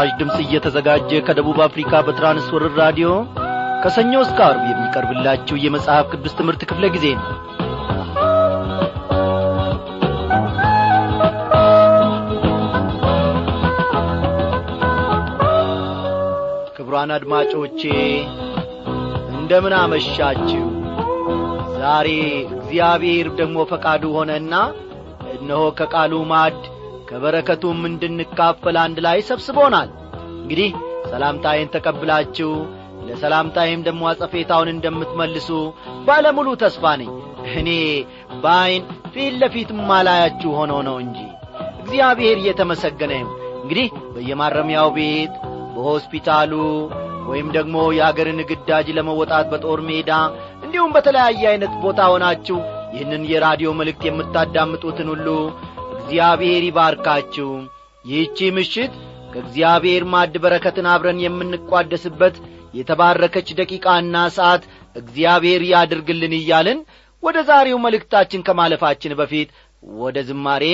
ይህ ምስራች ድምፅ እየተዘጋጀ ከደቡብ አፍሪካ በትራንስወርር ራዲዮ ከሰኞ እስከ አርብ የሚቀርብላችሁ የመጽሐፍ ቅዱስ ትምህርት ክፍለ ጊዜ ነው። ክቡራን አድማጮቼ እንደምን አመሻችሁ? ዛሬ እግዚአብሔር ደግሞ ፈቃዱ ሆነና እነሆ ከቃሉ ማድ ከበረከቱም እንድንካፈል አንድ ላይ ሰብስቦናል። እንግዲህ ሰላምታዬን ተቀብላችሁ ለሰላምታዬም ደግሞ አጸፌታውን እንደምትመልሱ ባለሙሉ ተስፋ ነኝ። እኔ በዐይን ፊት ለፊት ማላያችሁ ሆኖ ነው እንጂ እግዚአብሔር እየተመሰገነ እንግዲህ በየማረሚያው ቤት በሆስፒታሉ ወይም ደግሞ የአገርን ግዳጅ ለመወጣት በጦር ሜዳ እንዲሁም በተለያየ ዐይነት ቦታ ሆናችሁ ይህንን የራዲዮ መልእክት የምታዳምጡትን ሁሉ እግዚአብሔር ይባርካችሁ። ይህቺ ምሽት ከእግዚአብሔር ማድ በረከትን አብረን የምንቋደስበት የተባረከች ደቂቃና ሰዓት እግዚአብሔር ያድርግልን እያልን ወደ ዛሬው መልእክታችን ከማለፋችን በፊት ወደ ዝማሬ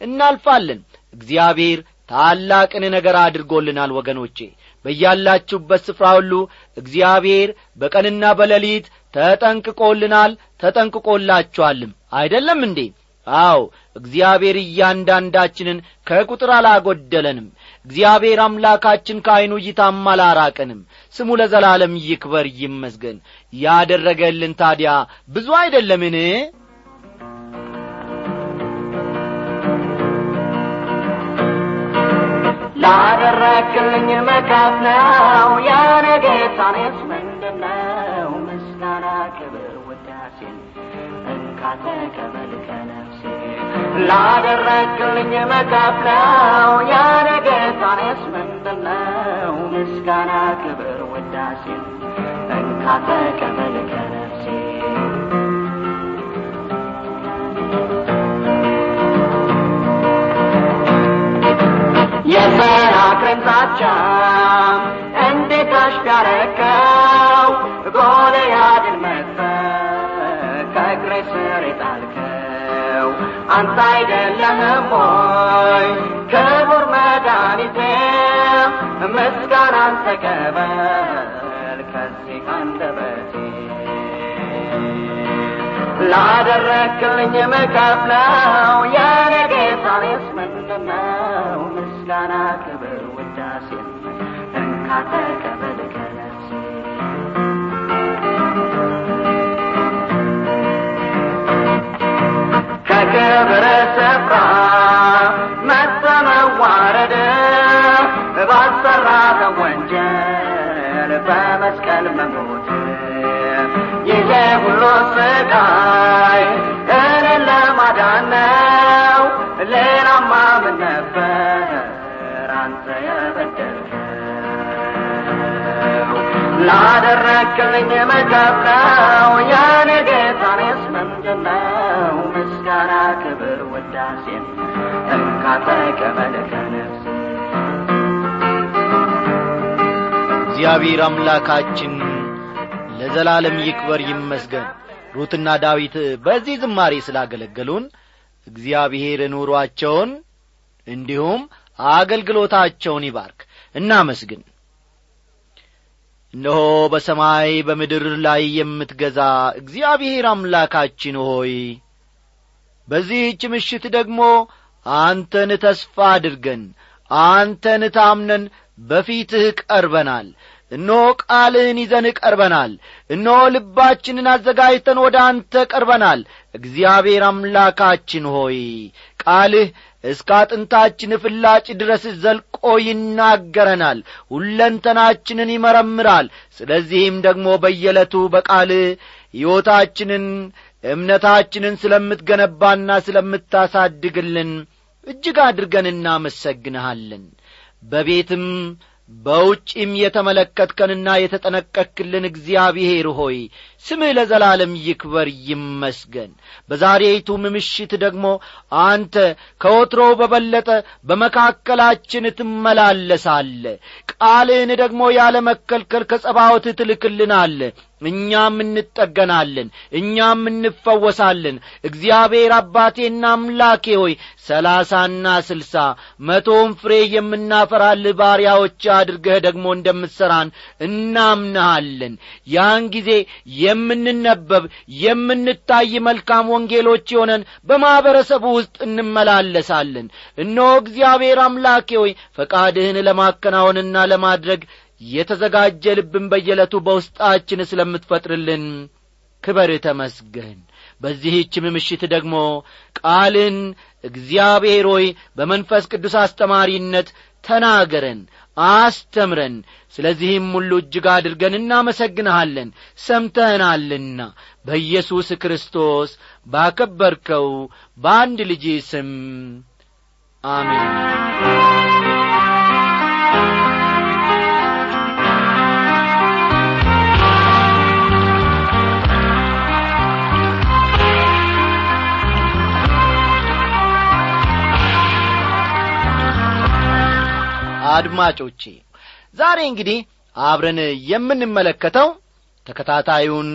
እናልፋለን። እግዚአብሔር ታላቅን ነገር አድርጎልናል ወገኖቼ። በያላችሁበት ስፍራ ሁሉ እግዚአብሔር በቀንና በሌሊት ተጠንቅቆልናል ተጠንቅቆላችኋልም። አይደለም እንዴ አው እግዚአብሔር እያንዳንዳችንን ከቁጥር አላጐደለንም እግዚአብሔር አምላካችን ከዐይኑ እይታም አላራቀንም። ስሙ ለዘላለም ይክበር ይመስገን። ያደረገልን ታዲያ ብዙ አይደለምን? ላደረግልኝ መካፍ ነው ያነ ምንድነው ምስጋና ክብር ውዳሴን እንካ ላደረግልኝ መካፍ ነው ያነ ጌታኔስ ምንድነው ምስጋና ክብር ውዳሴን እንካ ተቀበል ከነፍሴ። የሰናክሬም ዛቻ እንዴት አሽጋረከው? ጎልያድን መጥተ አንተ አይደለህም ሆይ ክቡር መድኃኒቴ ምስጋናን ተቀበል ከዚህ ካንደበቴ ላደረግልኝ መከፍለው የኔ ጌታኔስ ምንድነው? ምስጋና ክብር ውዳሴን እንካ ከክብር ስፍራ መሰመዋረድ ባሰራተ ወንጀል በመስቀል መሞት ይሄ ሁሉ ስቃይ እኔን ለማዳን ነው። ሌላማ ምን ነበር አንተ የበደልከው? ላደረግልኝ መከፍለው የኔ ጌታኔስ ምንድነው ምስጋና ክብር ውዳሴን እንካ ተቀበል ከነፍሴ እግዚአብሔር አምላካችን ለዘላለም ይክበር ይመስገን። ሩትና ዳዊት በዚህ ዝማሬ ስላገለገሉን እግዚአብሔር ኑሯቸውን እንዲሁም አገልግሎታቸውን ይባርክ። እናመስግን። እነሆ በሰማይ በምድር ላይ የምትገዛ እግዚአብሔር አምላካችን ሆይ በዚህች ምሽት ደግሞ አንተን ተስፋ አድርገን አንተን ታምነን በፊትህ ቀርበናል። እነሆ ቃልህን ይዘን ቀርበናል። እነሆ ልባችንን አዘጋጅተን ወደ አንተ ቀርበናል። እግዚአብሔር አምላካችን ሆይ ቃልህ እስከ አጥንታችን ፍላጭ ድረስ ዘልቆ ይናገረናል። ሁለንተናችንን ይመረምራል። ስለዚህም ደግሞ በየዕለቱ በቃልህ ሕይወታችንን እምነታችንን ስለምትገነባና ስለምታሳድግልን እጅግ አድርገን እናመሰግንሃለን። በቤትም በውጭም የተመለከትከንና የተጠነቀክልን እግዚአብሔር ሆይ ስምህ ለዘላለም ይክበር ይመስገን። በዛሬይቱም ምሽት ደግሞ አንተ ከወትሮው በበለጠ በመካከላችን ትመላለሳለ ቃልህን ደግሞ ያለ መከልከል ከጸባወት ትልክልናለ እኛም እንጠገናለን እኛም እንፈወሳለን። እግዚአብሔር አባቴና አምላኬ ሆይ ሰላሳና ስልሳ መቶም ፍሬ የምናፈራልህ ባሪያዎች አድርገህ ደግሞ እንደምትሠራን እናምንሃለን። ያን ጊዜ የምንነበብ የምንታይ መልካም ወንጌሎች የሆነን በማኅበረሰቡ ውስጥ እንመላለሳለን። እነሆ እግዚአብሔር አምላኬ ሆይ ፈቃድህን ለማከናወንና ለማድረግ የተዘጋጀ ልብን በየዕለቱ በውስጣችን ስለምትፈጥርልን ክበር ተመስገን። በዚህችም ምሽት ደግሞ ቃልን እግዚአብሔር ሆይ በመንፈስ ቅዱስ አስተማሪነት ተናገረን አስተምረን። ስለዚህም ሁሉ እጅግ አድርገን እናመሰግንሃለን። ሰምተህናልና በኢየሱስ ክርስቶስ ባከበርከው በአንድ ልጅ ስም አሜን አድማጮቼ ዛሬ እንግዲህ አብረን የምንመለከተው ተከታታዩን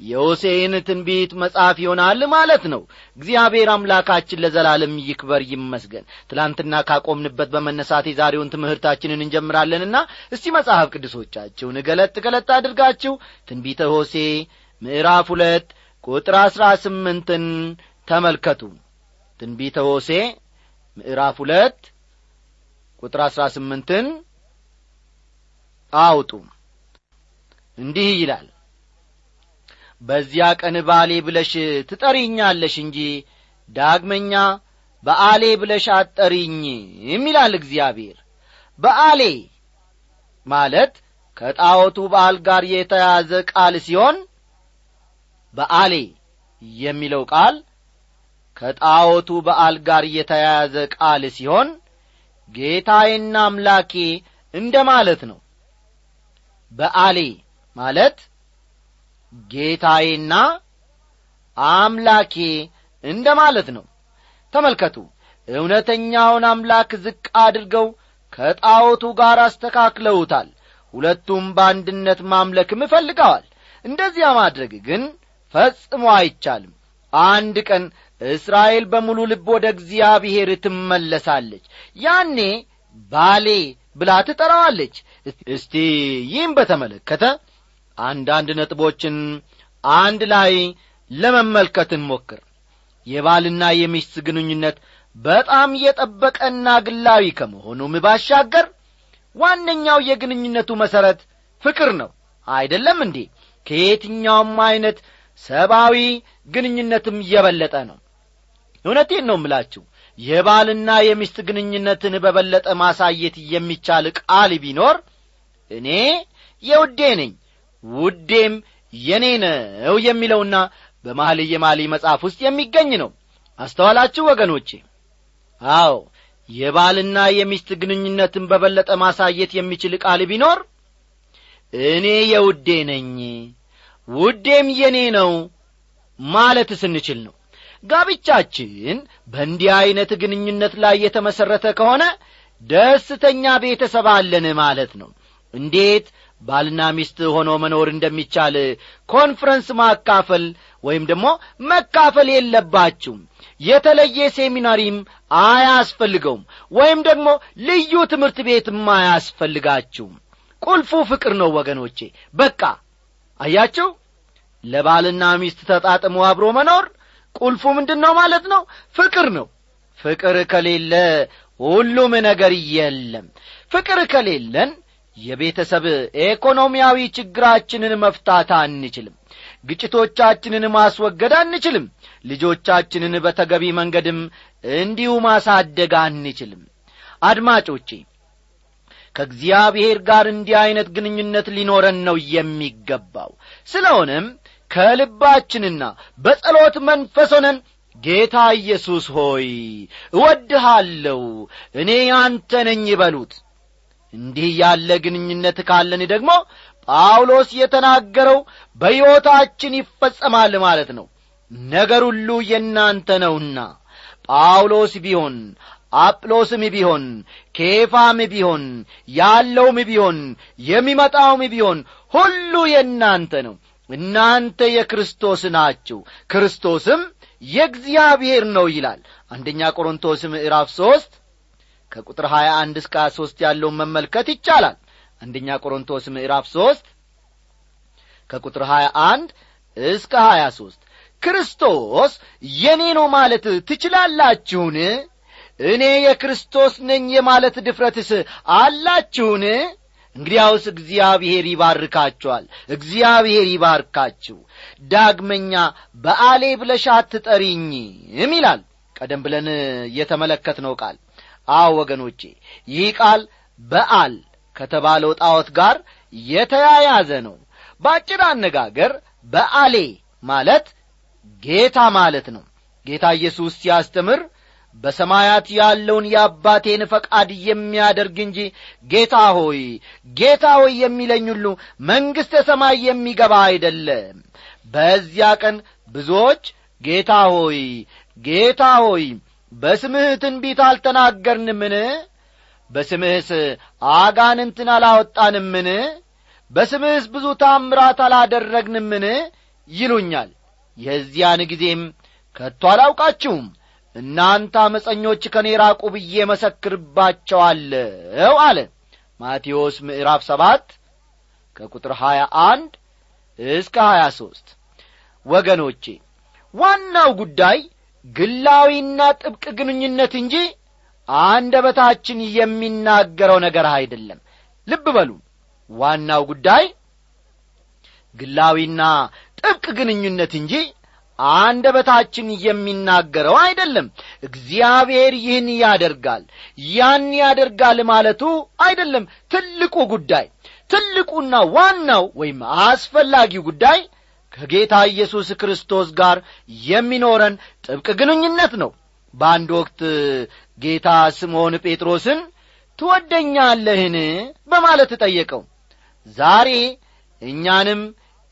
የሆሴን ትንቢት መጽሐፍ ይሆናል ማለት ነው። እግዚአብሔር አምላካችን ለዘላለም ይክበር ይመስገን። ትላንትና ካቆምንበት በመነሳት የዛሬውን ትምህርታችንን እንጀምራለንና እስቲ መጽሐፍ ቅዱሶቻችሁን ገለጥ ገለጥ አድርጋችሁ ትንቢተ ሆሴ ምዕራፍ ሁለት ቁጥር አሥራ ስምንትን ተመልከቱ። ትንቢተ ሆሴ ምዕራፍ ሁለት ቁጥር አሥራ ስምንትን አውጡ። እንዲህ ይላል በዚያ ቀን ባሌ ብለሽ ትጠሪኛለሽ እንጂ ዳግመኛ በአሌ ብለሽ አትጠሪኝም ይላል እግዚአብሔር። በአሌ ማለት ከጣዖቱ በዓል ጋር የተያዘ ቃል ሲሆን በአሌ የሚለው ቃል ከጣዖቱ በዓል ጋር የተያያዘ ቃል ሲሆን ጌታዬና አምላኬ እንደ ማለት ነው። በአሌ ማለት ጌታዬና አምላኬ እንደ ማለት ነው። ተመልከቱ እውነተኛውን አምላክ ዝቅ አድርገው ከጣዖቱ ጋር አስተካክለውታል። ሁለቱም በአንድነት ማምለክም እፈልገዋል። እንደዚያ ማድረግ ግን ፈጽሞ አይቻልም። አንድ ቀን እስራኤል በሙሉ ልብ ወደ እግዚአብሔር ትመለሳለች። ያኔ ባሌ ብላ ትጠራዋለች። እስቲ ይህም በተመለከተ አንዳንድ ነጥቦችን አንድ ላይ ለመመልከት እንሞክር። የባልና የሚስት ግንኙነት በጣም የጠበቀና ግላዊ ከመሆኑም ባሻገር ዋነኛው የግንኙነቱ መሠረት ፍቅር ነው። አይደለም እንዴ? ከየትኛውም ዐይነት ሰብአዊ ግንኙነትም የበለጠ ነው እውነቴን ነው ምላችሁ የባልና የሚስት ግንኙነትን በበለጠ ማሳየት የሚቻል ቃል ቢኖር እኔ የውዴ ነኝ ውዴም የኔ ነው የሚለውና በመኃልየ መኃልይ መጽሐፍ ውስጥ የሚገኝ ነው። አስተዋላችሁ ወገኖቼ? አዎ የባልና የሚስት ግንኙነትን በበለጠ ማሳየት የሚችል ቃል ቢኖር እኔ የውዴ ነኝ ውዴም የኔ ነው ማለት ስንችል ነው ጋብቻችን በእንዲህ ዐይነት ግንኙነት ላይ የተመሠረተ ከሆነ ደስተኛ ቤተሰብ አለን ማለት ነው። እንዴት ባልና ሚስት ሆኖ መኖር እንደሚቻል ኮንፈረንስ ማካፈል ወይም ደግሞ መካፈል የለባችሁም። የተለየ ሴሚናሪም አያስፈልገውም ወይም ደግሞ ልዩ ትምህርት ቤትም አያስፈልጋችሁም። ቁልፉ ፍቅር ነው ወገኖቼ። በቃ አያችሁ? ለባልና ሚስት ተጣጥሞ አብሮ መኖር ቁልፉ ምንድን ነው ማለት ነው? ፍቅር ነው። ፍቅር ከሌለ ሁሉም ነገር የለም። ፍቅር ከሌለን የቤተሰብ ኢኮኖሚያዊ ችግራችንን መፍታት አንችልም። ግጭቶቻችንን ማስወገድ አንችልም። ልጆቻችንን በተገቢ መንገድም እንዲሁ ማሳደግ አንችልም። አድማጮቼ ከእግዚአብሔር ጋር እንዲህ ዐይነት ግንኙነት ሊኖረን ነው የሚገባው። ስለሆነም ከልባችንና በጸሎት መንፈስ ሆነን ጌታ ኢየሱስ ሆይ እወድሃለሁ እኔ ያንተ ነኝ ይበሉት እንዲህ ያለ ግንኙነት ካለን ደግሞ ጳውሎስ የተናገረው በሕይወታችን ይፈጸማል ማለት ነው። ነገር ሁሉ የእናንተ ነውና ጳውሎስ ቢሆን አጵሎስም ቢሆን ኬፋም ቢሆን ያለውም ቢሆን የሚመጣውም ቢሆን ሁሉ የእናንተ ነው እናንተ የክርስቶስ ናችሁ ክርስቶስም የእግዚአብሔር ነው ይላል። አንደኛ ቆሮንቶስ ምዕራፍ ሦስት ከቁጥር 21 እስከ 23 ያለውን መመልከት ይቻላል። አንደኛ ቆሮንቶስ ምዕራፍ ሦስት ከቁጥር 21 እስከ 23 ክርስቶስ የኔ ነው ማለት ትችላላችሁን? እኔ የክርስቶስ ነኝ የማለት ድፍረትስ አላችሁን እንግዲያውስ እግዚአብሔር ይባርካችኋል። እግዚአብሔር ይባርካችሁ። ዳግመኛ በአሌ ብለሽ አትጠሪኝም ይላል። ቀደም ብለን የተመለከትነው ቃል። አዎ ወገኖቼ ይህ ቃል በአል ከተባለው ጣዖት ጋር የተያያዘ ነው። በአጭር አነጋገር በአሌ ማለት ጌታ ማለት ነው። ጌታ ኢየሱስ ሲያስተምር በሰማያት ያለውን የአባቴን ፈቃድ የሚያደርግ እንጂ ጌታ ሆይ ጌታ ሆይ የሚለኝ ሁሉ መንግሥተ ሰማይ የሚገባ አይደለም። በዚያ ቀን ብዙዎች ጌታ ሆይ ጌታ ሆይ በስምህ ትንቢት አልተናገርንምን? በስምህስ አጋንንትን አላወጣንምን? በስምህስ ብዙ ታምራት አላደረግንምን? ይሉኛል። የዚያን ጊዜም ከቶ አላውቃችሁም እናንተ አመፀኞች ከኔ ራቁ ብዬ መሰክርባቸዋለሁ አለ። ማቴዎስ ምዕራፍ ሰባት ከቁጥር ሀያ አንድ እስከ ሀያ ሦስት ወገኖቼ ዋናው ጉዳይ ግላዊና ጥብቅ ግንኙነት እንጂ አንደበታችን የሚናገረው ነገር አይደለም። ልብ በሉ። ዋናው ጉዳይ ግላዊና ጥብቅ ግንኙነት እንጂ አንደበታችን የሚናገረው አይደለም። እግዚአብሔር ይህን ያደርጋል ያን ያደርጋል ማለቱ አይደለም ትልቁ ጉዳይ። ትልቁና ዋናው ወይም አስፈላጊው ጉዳይ ከጌታ ኢየሱስ ክርስቶስ ጋር የሚኖረን ጥብቅ ግንኙነት ነው። በአንድ ወቅት ጌታ ስምዖን ጴጥሮስን ትወደኛለህን በማለት ጠየቀው። ዛሬ እኛንም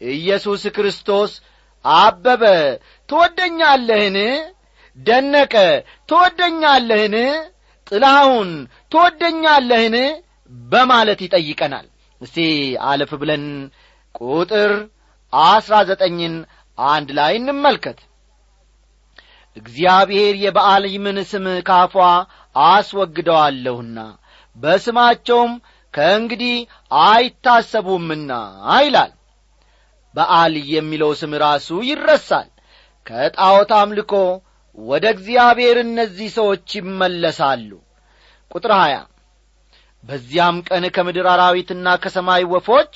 ኢየሱስ ክርስቶስ አበበ ትወደኛለህን? ደነቀ ትወደኛለህን? ጥላሁን ትወደኛለህን? በማለት ይጠይቀናል። እስቲ አለፍ ብለን ቁጥር አስራ ዘጠኝን አንድ ላይ እንመልከት። እግዚአብሔር የበዓልምን ስም ካፏ አስወግደዋለሁና በስማቸውም ከእንግዲህ አይታሰቡምና ይላል በዓል የሚለው ስም ራሱ ይረሳል። ከጣዖት አምልኮ ወደ እግዚአብሔር እነዚህ ሰዎች ይመለሳሉ። ቁጥር ሀያ በዚያም ቀን ከምድር አራዊትና ከሰማይ ወፎች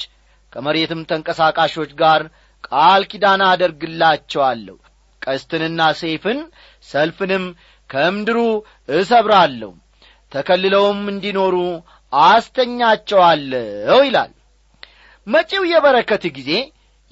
ከመሬትም ተንቀሳቃሾች ጋር ቃል ኪዳን አደርግላቸዋለሁ። ቀስትንና ሴፍን ሰልፍንም ከምድሩ እሰብራለሁ። ተከልለውም እንዲኖሩ አስተኛቸዋለሁ ይላል። መጪው የበረከት ጊዜ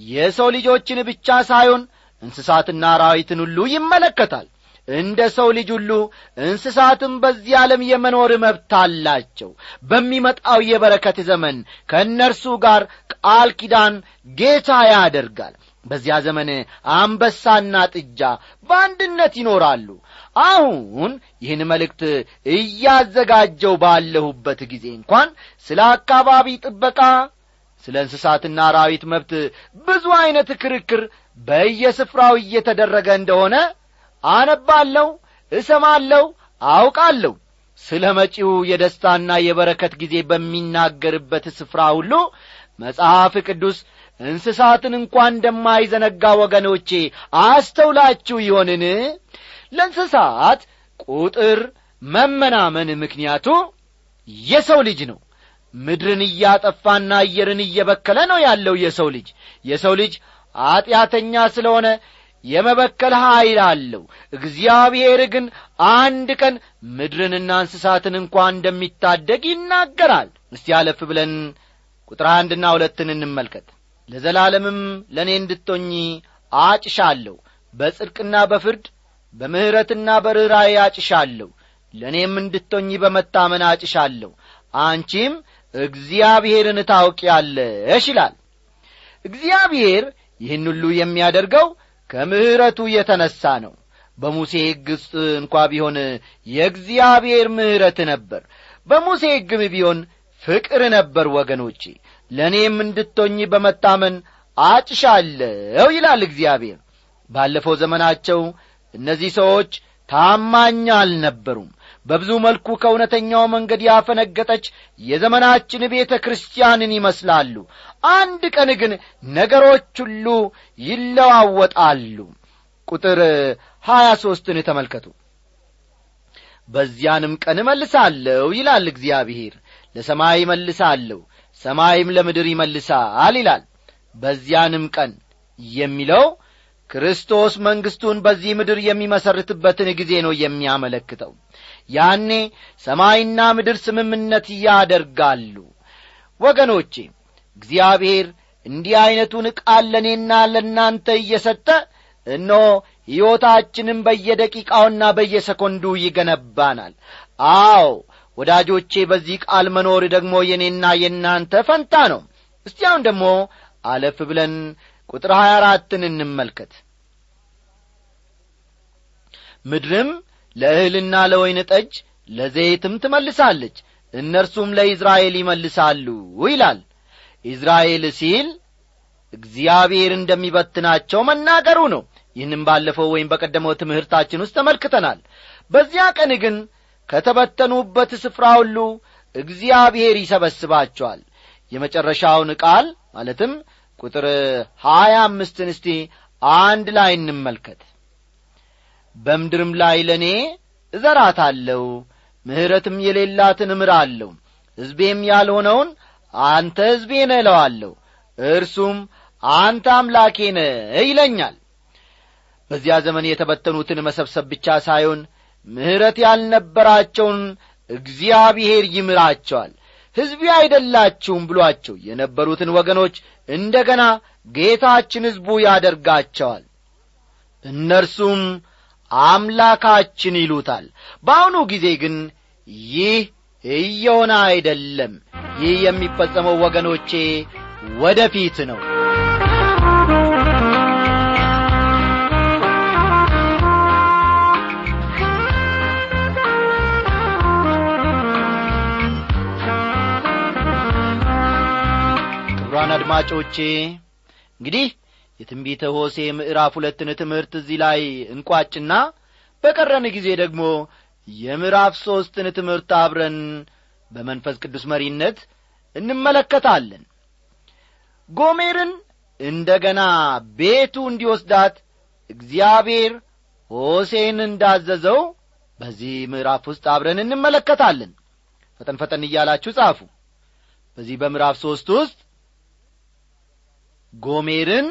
የሰው ልጆችን ብቻ ሳይሆን እንስሳትና አራዊትን ሁሉ ይመለከታል። እንደ ሰው ልጅ ሁሉ እንስሳትም በዚህ ዓለም የመኖር መብት አላቸው። በሚመጣው የበረከት ዘመን ከእነርሱ ጋር ቃል ኪዳን ጌታ ያደርጋል። በዚያ ዘመን አንበሳና ጥጃ በአንድነት ይኖራሉ። አሁን ይህን መልእክት እያዘጋጀው ባለሁበት ጊዜ እንኳን ስለ አካባቢ ጥበቃ ስለ እንስሳትና አራዊት መብት ብዙ ዐይነት ክርክር በየስፍራው እየተደረገ እንደሆነ አነባለሁ እሰማለሁ አውቃለሁ። ስለ መጪው የደስታና የበረከት ጊዜ በሚናገርበት ስፍራ ሁሉ መጽሐፍ ቅዱስ እንስሳትን እንኳ እንደማይዘነጋ ወገኖቼ አስተውላችሁ ይሆንን? ለእንስሳት ቁጥር መመናመን ምክንያቱ የሰው ልጅ ነው ምድርን እያጠፋና አየርን እየበከለ ነው ያለው የሰው ልጅ። የሰው ልጅ ኀጢአተኛ ስለሆነ የመበከል ኀይል አለው። እግዚአብሔር ግን አንድ ቀን ምድርንና እንስሳትን እንኳ እንደሚታደግ ይናገራል። እስቲ አለፍ ብለን ቁጥር አንድና ሁለትን እንመልከት። ለዘላለምም ለእኔ እንድቶኝ አጭሻለሁ። በጽድቅና በፍርድ በምሕረትና በርኅራዬ አጭሻለሁ። ለእኔም እንድቶኝ በመታመን አጭሻለሁ። አንቺም እግዚአብሔርን ታውቂያለሽ ይላል። እግዚአብሔር ይህን ሁሉ የሚያደርገው ከምሕረቱ የተነሣ ነው። በሙሴ ሕግ ውስጥ እንኳ ቢሆን የእግዚአብሔር ምሕረት ነበር። በሙሴ ሕግም ቢሆን ፍቅር ነበር። ወገኖቼ ለእኔም እንድቶኝ በመታመን አጭሻለሁ ይላል እግዚአብሔር። ባለፈው ዘመናቸው እነዚህ ሰዎች ታማኝ አልነበሩም በብዙ መልኩ ከእውነተኛው መንገድ ያፈነገጠች የዘመናችን ቤተ ክርስቲያንን ይመስላሉ። አንድ ቀን ግን ነገሮች ሁሉ ይለዋወጣሉ። ቁጥር ሀያ ሦስትን ተመልከቱ። በዚያንም ቀን እመልሳለሁ ይላል እግዚአብሔር። ለሰማይ ይመልሳለሁ ሰማይም ለምድር ይመልሳል ይላል። በዚያንም ቀን የሚለው ክርስቶስ መንግሥቱን በዚህ ምድር የሚመሰርትበትን ጊዜ ነው የሚያመለክተው ያኔ ሰማይና ምድር ስምምነት ያደርጋሉ። ወገኖቼ እግዚአብሔር እንዲህ ዐይነቱን ቃል ለእኔና ለእናንተ እየሰጠ እነሆ ሕይወታችንም በየደቂቃውና በየሰኮንዱ ይገነባናል። አዎ ወዳጆቼ በዚህ ቃል መኖር ደግሞ የእኔና የእናንተ ፈንታ ነው። እስቲ አሁን ደግሞ አለፍ ብለን ቁጥር ሀያ አራትን እንመልከት። ምድርም ለእህልና ለወይን ጠጅ ለዘይትም ትመልሳለች። እነርሱም ለኢዝራኤል ይመልሳሉ ይላል። ኢዝራኤል ሲል እግዚአብሔር እንደሚበትናቸው መናገሩ ነው። ይህንም ባለፈው ወይም በቀደመው ትምህርታችን ውስጥ ተመልክተናል። በዚያ ቀን ግን ከተበተኑበት ስፍራ ሁሉ እግዚአብሔር ይሰበስባቸዋል። የመጨረሻውን ቃል ማለትም ቁጥር ሀያ አምስትን እስቲ አንድ ላይ እንመልከት በምድርም ላይ ለእኔ እዘራታለሁ ምሕረትም የሌላትን እምራለሁ። ሕዝቤም ያልሆነውን አንተ ሕዝቤ ነህ እለዋለሁ እርሱም አንተ አምላኬ ይለኛል። በዚያ ዘመን የተበተኑትን መሰብሰብ ብቻ ሳይሆን ምሕረት ያልነበራቸውን እግዚአብሔር ይምራቸዋል። ሕዝቤ አይደላችሁም ብሏቸው የነበሩትን ወገኖች እንደ ገና ጌታችን ሕዝቡ ያደርጋቸዋል። እነርሱም አምላካችን ይሉታል። በአሁኑ ጊዜ ግን ይህ እየሆነ አይደለም። ይህ የሚፈጸመው ወገኖቼ ወደፊት ነው። ክቡራን አድማጮቼ እንግዲህ የትንቢተ ሆሴ ምዕራፍ ሁለትን ትምህርት እዚህ ላይ እንቋጭና በቀረን ጊዜ ደግሞ የምዕራፍ ሦስትን ትምህርት አብረን በመንፈስ ቅዱስ መሪነት እንመለከታለን። ጎሜርን እንደ ገና ቤቱ እንዲወስዳት እግዚአብሔር ሆሴን እንዳዘዘው በዚህ ምዕራፍ ውስጥ አብረን እንመለከታለን። ፈጠን ፈጠን እያላችሁ ጻፉ። በዚህ በምዕራፍ ሦስት ውስጥ ጎሜርን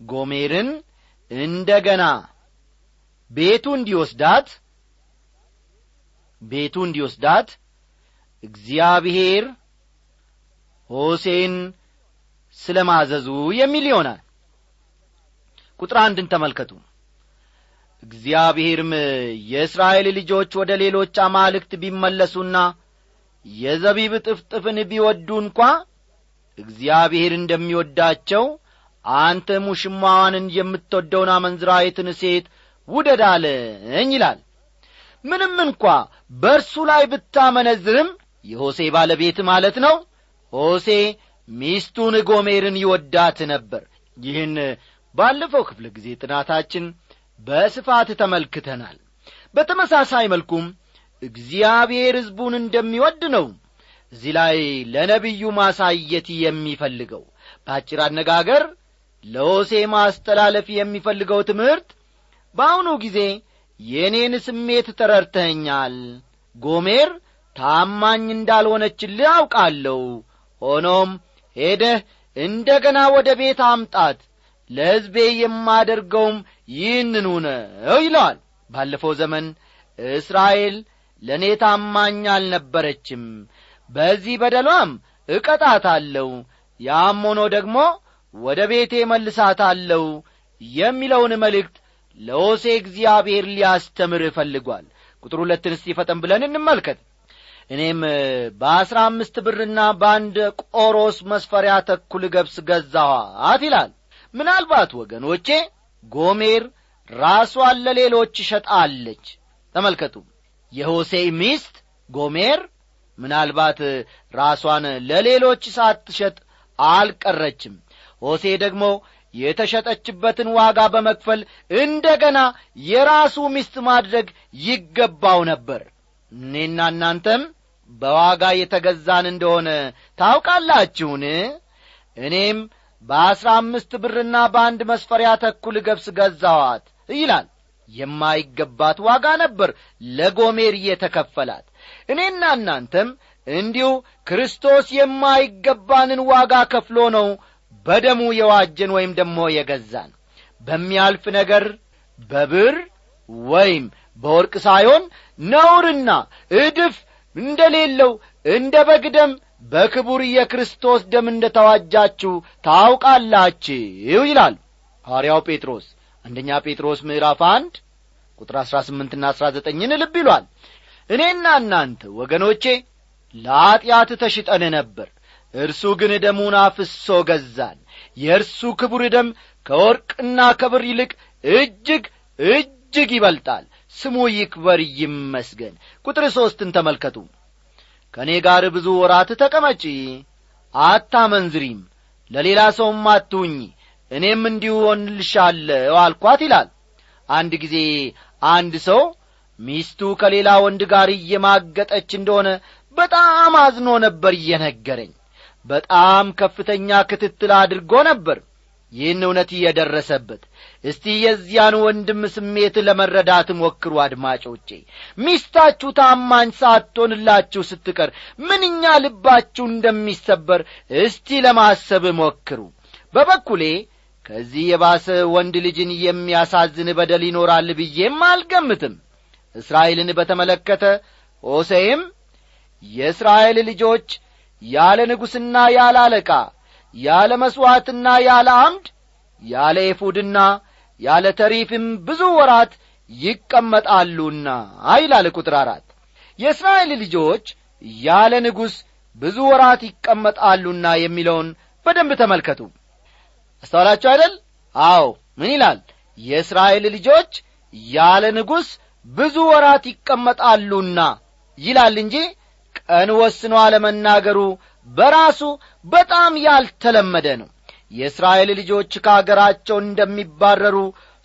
ጎሜርን እንደ ገና ቤቱ እንዲወስዳት ቤቱ እንዲወስዳት እግዚአብሔር ሆሴን ስለ ማዘዙ የሚል ይሆናል። ቁጥር አንድን ተመልከቱ። እግዚአብሔርም የእስራኤል ልጆች ወደ ሌሎች አማልክት ቢመለሱና የዘቢብ ጥፍጥፍን ቢወዱ እንኳ እግዚአብሔር እንደሚወዳቸው አንተ ሙሽማዋንን የምትወደውን አመንዝራይትን ሴት ውደድ አለኝ ይላል። ምንም እንኳ በእርሱ ላይ ብታመነዝርም የሆሴ ባለቤት ማለት ነው ሆሴ ሚስቱን ጎሜርን ይወዳት ነበር። ይህን ባለፈው ክፍለ ጊዜ ጥናታችን በስፋት ተመልክተናል። በተመሳሳይ መልኩም እግዚአብሔር ሕዝቡን እንደሚወድ ነው እዚህ ላይ ለነቢዩ ማሳየት የሚፈልገው። በአጭር አነጋገር ለሆሴ ማስተላለፍ የሚፈልገው ትምህርት? በአሁኑ ጊዜ የእኔን ስሜት ተረድተኸኛል። ጎሜር ታማኝ እንዳልሆነችልህ አውቃለሁ። ሆኖም ሄደህ እንደ ገና ወደ ቤት አምጣት። ለሕዝቤ የማደርገውም ይህንኑ ነው ይለዋል። ባለፈው ዘመን እስራኤል ለእኔ ታማኝ አልነበረችም። በዚህ በደሏም እቀጣታለሁ። ያም ሆኖ ደግሞ ወደ ቤቴ መልሳታለሁ የሚለውን መልእክት ለሆሴ እግዚአብሔር ሊያስተምር እፈልጓል ቁጥር ሁለትን እስቲ ፈጠን ብለን እንመልከት። እኔም በአሥራ አምስት ብርና በአንድ ቆሮስ መስፈሪያ ተኩል ገብስ ገዛኋት ይላል። ምናልባት ወገኖቼ ጎሜር ራሷን ለሌሎች ሸጣለች። ተመልከቱ የሆሴ ሚስት ጎሜር ምናልባት ራሷን ለሌሎች ሳትሸጥ አልቀረችም ሆሴ ደግሞ የተሸጠችበትን ዋጋ በመክፈል እንደ ገና የራሱ ሚስት ማድረግ ይገባው ነበር። እኔና እናንተም በዋጋ የተገዛን እንደሆነ ታውቃላችሁን? እኔም በአሥራ አምስት ብርና በአንድ መስፈሪያ ተኩል ገብስ ገዛዋት ይላል። የማይገባት ዋጋ ነበር ለጎሜር የተከፈላት። እኔና እናንተም እንዲሁ ክርስቶስ የማይገባንን ዋጋ ከፍሎ ነው በደሙ የዋጀን ወይም ደግሞ የገዛን። በሚያልፍ ነገር በብር ወይም በወርቅ ሳይሆን ነውርና እድፍ እንደሌለው እንደ በግ ደም በክቡር የክርስቶስ ደም እንደ ተዋጃችሁ ታውቃላችሁ ይላል ሐዋርያው ጴጥሮስ። አንደኛ ጴጥሮስ ምዕራፍ አንድ ቁጥር አሥራ ስምንትና አሥራ ዘጠኝን ልብ ይሏል። እኔና እናንተ ወገኖቼ ለኀጢአት ተሽጠን ነበር እርሱ ግን ደሙን አፍሶ ገዛን። የእርሱ ክቡር ደም ከወርቅና ከብር ይልቅ እጅግ እጅግ ይበልጣል። ስሙ ይክበር ይመስገን። ቁጥር ሦስትን ተመልከቱ። ከእኔ ጋር ብዙ ወራት ተቀመጪ አታመንዝሪም ለሌላ ሰውም አትሁኝ እኔም እንዲሁ ሆንልሻለሁ አልኳት ይላል። አንድ ጊዜ አንድ ሰው ሚስቱ ከሌላ ወንድ ጋር እየማገጠች እንደሆነ በጣም አዝኖ ነበር እየነገረኝ በጣም ከፍተኛ ክትትል አድርጎ ነበር። ይህን እውነት እየደረሰበት እስቲ የዚያን ወንድም ስሜት ለመረዳት ሞክሩ አድማጮቼ። ሚስታችሁ ታማኝ ሳትሆንላችሁ ስትቀር ምንኛ ልባችሁ እንደሚሰበር እስቲ ለማሰብ ሞክሩ። በበኩሌ ከዚህ የባሰ ወንድ ልጅን የሚያሳዝን በደል ይኖራል ብዬም አልገምትም። እስራኤልን በተመለከተ ሆሴይም የእስራኤል ልጆች ያለ ንጉሥና ያለ አለቃ ያለ መሥዋዕትና ያለ አምድ ያለ ኤፉድና ያለ ተሪፍም ብዙ ወራት ይቀመጣሉና ይላል ቁጥር አራት። የእስራኤል ልጆች ያለ ንጉሥ ብዙ ወራት ይቀመጣሉና የሚለውን በደንብ ተመልከቱ። አስተዋላችሁ አይደል? አዎ። ምን ይላል? የእስራኤል ልጆች ያለ ንጉሥ ብዙ ወራት ይቀመጣሉና ይላል እንጂ ቀን ወስኖ አለመናገሩ በራሱ በጣም ያልተለመደ ነው። የእስራኤል ልጆች ከአገራቸው እንደሚባረሩ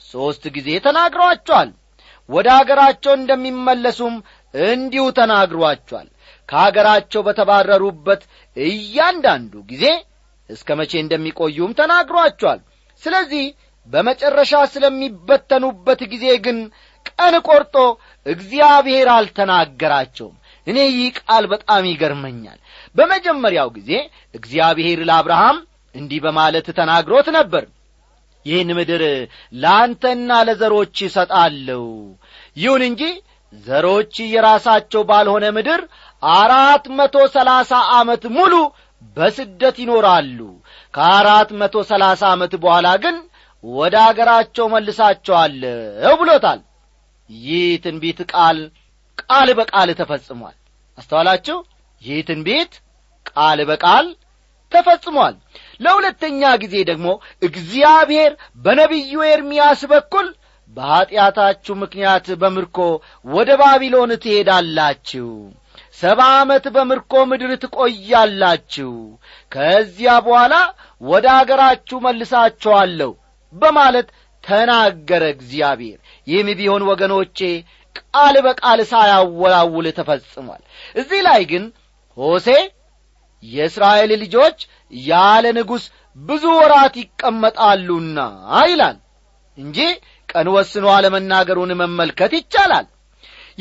ሦስት ጊዜ ተናግሯቸዋል። ወደ አገራቸው እንደሚመለሱም እንዲሁ ተናግሯቸዋል። ከአገራቸው በተባረሩበት እያንዳንዱ ጊዜ እስከ መቼ እንደሚቆዩም ተናግሯቸዋል። ስለዚህ በመጨረሻ ስለሚበተኑበት ጊዜ ግን ቀን ቆርጦ እግዚአብሔር አልተናገራቸውም እኔ ይህ ቃል በጣም ይገርመኛል። በመጀመሪያው ጊዜ እግዚአብሔር ለአብርሃም እንዲህ በማለት ተናግሮት ነበር። ይህን ምድር ለአንተና ለዘሮች እሰጣለሁ። ይሁን እንጂ ዘሮች የራሳቸው ባልሆነ ምድር አራት መቶ ሰላሳ ዓመት ሙሉ በስደት ይኖራሉ። ከአራት መቶ ሰላሳ ዓመት በኋላ ግን ወደ አገራቸው መልሳቸዋለሁ ብሎታል። ይህ ትንቢት ቃል ቃል በቃል ተፈጽሟል። አስተዋላችሁ? ይህ ትንቢት ቃል በቃል ተፈጽሟል። ለሁለተኛ ጊዜ ደግሞ እግዚአብሔር በነቢዩ ኤርምያስ በኩል በኀጢአታችሁ ምክንያት በምርኮ ወደ ባቢሎን ትሄዳላችሁ። ሰባ ዓመት በምርኮ ምድር ትቆያላችሁ። ከዚያ በኋላ ወደ አገራችሁ መልሳችኋለሁ በማለት ተናገረ እግዚአብሔር። ይህም ቢሆን ወገኖቼ ቃል በቃል ሳያወላውል ተፈጽሟል። እዚህ ላይ ግን ሆሴ የእስራኤል ልጆች ያለ ንጉሥ ብዙ ወራት ይቀመጣሉና ይላል እንጂ ቀን ወስኖ አለመናገሩን መመልከት ይቻላል።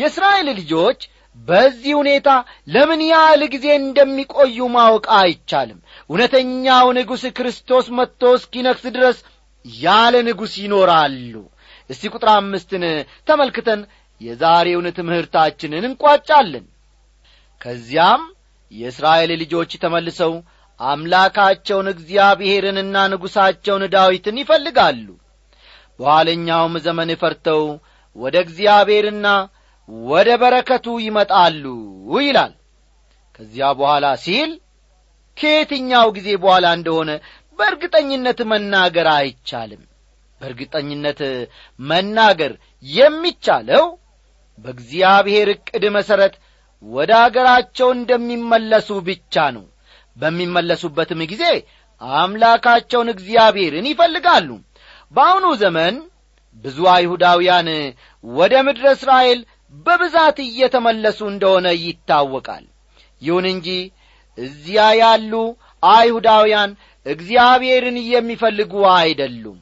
የእስራኤል ልጆች በዚህ ሁኔታ ለምን ያህል ጊዜ እንደሚቆዩ ማወቅ አይቻልም። እውነተኛው ንጉሥ ክርስቶስ መጥቶ እስኪነግስ ድረስ ያለ ንጉሥ ይኖራሉ። እስቲ ቁጥር አምስትን ተመልክተን የዛሬውን ትምህርታችንን እንቋጫለን። ከዚያም የእስራኤል ልጆች ተመልሰው አምላካቸውን እግዚአብሔርንና ንጉሣቸውን ዳዊትን ይፈልጋሉ። በኋለኛውም ዘመን ፈርተው ወደ እግዚአብሔርና ወደ በረከቱ ይመጣሉ ይላል። ከዚያ በኋላ ሲል ከየትኛው ጊዜ በኋላ እንደሆነ በእርግጠኝነት መናገር አይቻልም። በእርግጠኝነት መናገር የሚቻለው በእግዚአብሔር ዕቅድ መሠረት ወደ አገራቸው እንደሚመለሱ ብቻ ነው። በሚመለሱበትም ጊዜ አምላካቸውን እግዚአብሔርን ይፈልጋሉ። በአሁኑ ዘመን ብዙ አይሁዳውያን ወደ ምድረ እስራኤል በብዛት እየተመለሱ እንደሆነ ይታወቃል። ይሁን እንጂ እዚያ ያሉ አይሁዳውያን እግዚአብሔርን የሚፈልጉ አይደሉም።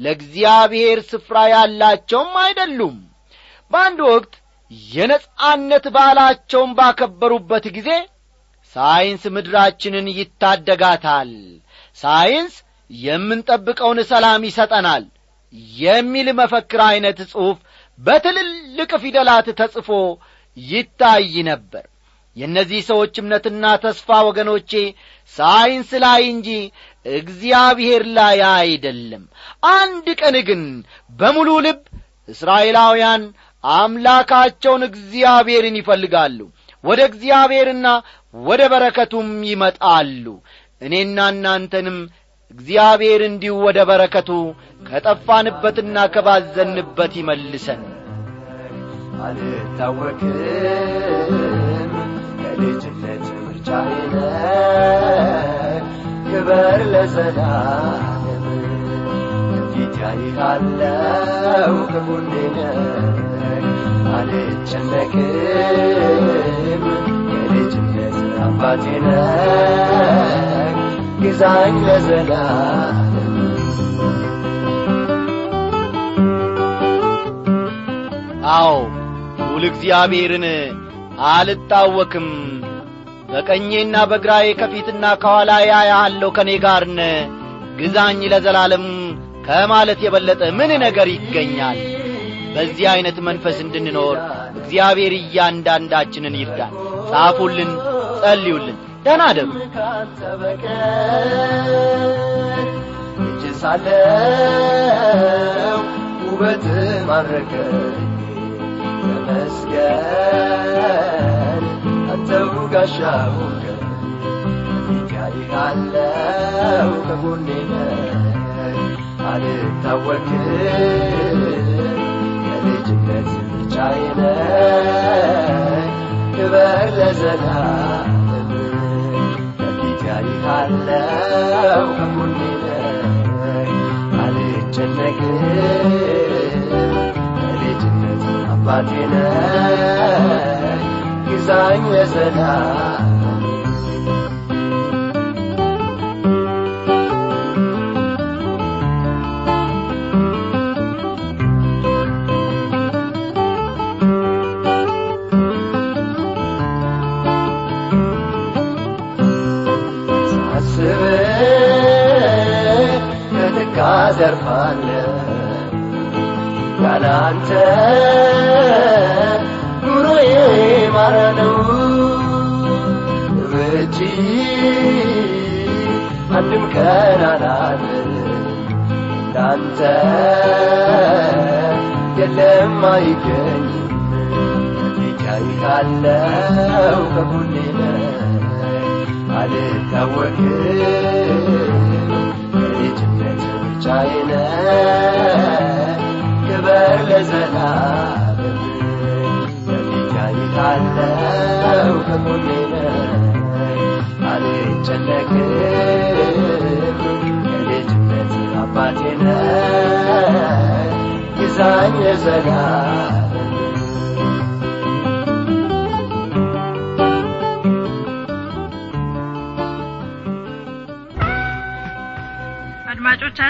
ለእግዚአብሔር ስፍራ ያላቸውም አይደሉም በአንድ ወቅት የነጻነት በዓላቸውን ባከበሩበት ጊዜ ሳይንስ ምድራችንን ይታደጋታል። ሳይንስ የምንጠብቀውን ሰላም ይሰጠናል የሚል መፈክር ዐይነት ጽሑፍ በትልልቅ ፊደላት ተጽፎ ይታይ ነበር። የእነዚህ ሰዎች እምነትና ተስፋ ወገኖቼ ሳይንስ ላይ እንጂ እግዚአብሔር ላይ አይደለም። አንድ ቀን ግን በሙሉ ልብ እስራኤላውያን አምላካቸውን እግዚአብሔርን ይፈልጋሉ። ወደ እግዚአብሔርና ወደ በረከቱም ይመጣሉ። እኔና እናንተንም እግዚአብሔር እንዲሁ ወደ በረከቱ ከጠፋንበትና ከባዘንበት ይመልሰን። አልታወቅም ከልጅነት ምርጫዬነ ክበር ለዘላለም ከፊት ያይሃለው ከጎኔነ አልጨነቅም የልጅነት አባቴነ ግዛኝ ለዘላለም። አዎ ልዑል እግዚአብሔርን አልታወክም። በቀኜና በግራዬ ከፊትና ከኋላ ያያለሁ ከእኔ ጋር ነ። ግዛኝ ለዘላለም ከማለት የበለጠ ምን ነገር ይገኛል? በዚህ ዐይነት መንፈስ እንድንኖር እግዚአብሔር እያንዳንዳችንን ይርዳን። ጻፉልን ጸልዩልን። ደህና አደሩ ውበት ማረከኝ ተመስገን አንተው ጋሻ ፊት ያይሃለው ከጎኔ ነህ አልታወክም የልጅነት ምርጫዬ ነህ ክበር ለዘላለም ከፊት ያይሃለው ከጎኔ ነህ አልጨነቅም ነህ ግዛኝ ለዘላለም አርፋለሁ ያላንተ ኑሮዬ ማረ ነው። በእጅ አንድም ቀን አላድር እንዳንተ የለም አይገኝም። ፊት ያይሃለው ከጎኔ አልታወቅም የልጅነት ምርጫዬ ነህ ክበር ለዘላለም በፊት ያይሃለው ከጎኔ ነህ አልጨነቅም። የልጅነት አባቴ ነህ ግዛኝ ለዘላለም